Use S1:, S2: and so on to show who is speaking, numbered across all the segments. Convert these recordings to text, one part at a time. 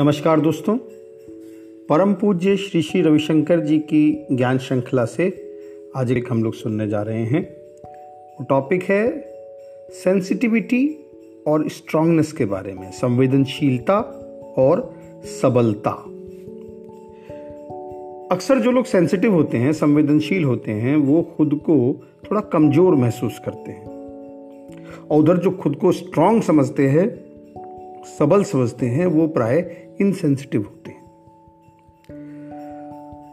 S1: नमस्कार दोस्तों। परम पूज्य श्री श्री रविशंकर जी की ज्ञान श्रृंखला से आज एक हम लोग सुनने जा रहे हैं। टॉपिक है सेंसिटिविटी और स्ट्रांगनेस के बारे में, संवेदनशीलता और सबलता। अक्सर जो लोग सेंसिटिव होते हैं, संवेदनशील होते हैं, वो खुद को थोड़ा कमज़ोर महसूस करते हैं। और उधर जो खुद को स्ट्रांग समझते हैं सबल समझते हैं, वो प्राय इनसेंसिटिव होते हैं।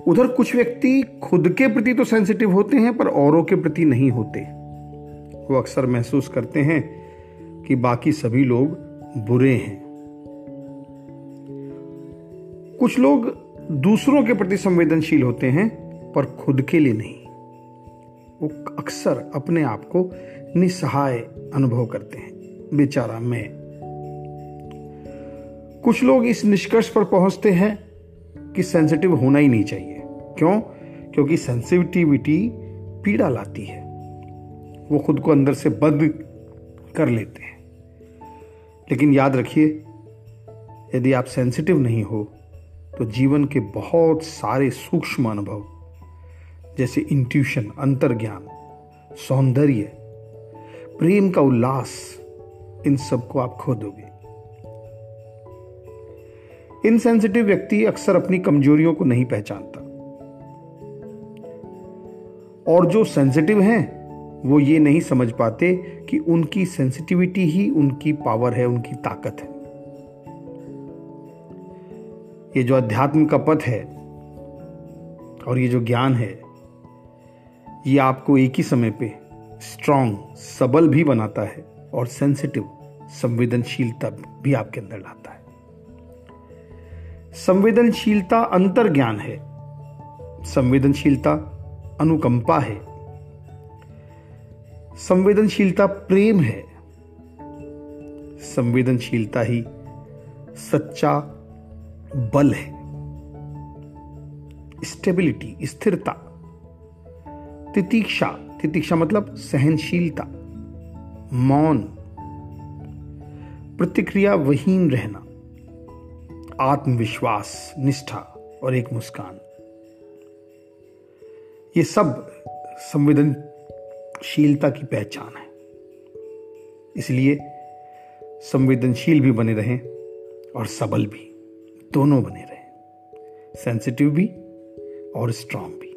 S1: उधर कुछ व्यक्ति खुद के प्रति तो सेंसिटिव होते हैं, पर औरों के प्रति नहीं होते। वो अक्सर महसूस करते हैं कि बाकी सभी लोग बुरे हैं। कुछ लोग दूसरों के प्रति संवेदनशील होते हैं, पर खुद के लिए नहीं। वो अक्सर अपने आप को निसहाय अनुभव करते हैं। बेचारा मैं कुछ लोग इस निष्कर्ष पर पहुँचते हैं कि सेंसिटिव होना ही नहीं चाहिए। क्यों? क्योंकि सेंसिटिविटी पीड़ा लाती है। वो खुद को अंदर से बंद कर लेते हैं। लेकिन याद रखिए, यदि आप सेंसिटिव नहीं हो तो जीवन के बहुत सारे सूक्ष्म अनुभव, जैसे इंट्यूशन अंतर्ज्ञान, सौंदर्य, प्रेम का उल्लास, इन सबको आप खो दोगे। इनसेंसिटिव व्यक्ति अक्सर अपनी कमजोरियों को नहीं पहचानता। और जो सेंसिटिव हैं, वो ये नहीं समझ पाते कि उनकी सेंसिटिविटी ही उनकी पावर है, उनकी ताकत है। ये जो अध्यात्म का पथ है और ये जो ज्ञान है, ये आपको एक ही समय पे स्ट्रांग सबल भी बनाता है और सेंसिटिव संवेदनशीलता भी आपके अंदर लाता है। संवेदनशीलता अंतर ज्ञान है। संवेदनशीलता अनुकंपा है। संवेदनशीलता प्रेम है। संवेदनशीलता ही सच्चा बल है। स्टेबिलिटी, स्थिरता, तितीक्षा तितीक्षा मतलब सहनशीलता, मौन प्रतिक्रिया वहीन रहना। आत्मविश्वास, निष्ठा और एक मुस्कान। ये सब संवेदनशीलता की पहचान है। इसलिए संवेदनशील भी बने रहें और सबल भी, दोनों बने रहें। सेंसिटिव भी और स्ट्रांग भी।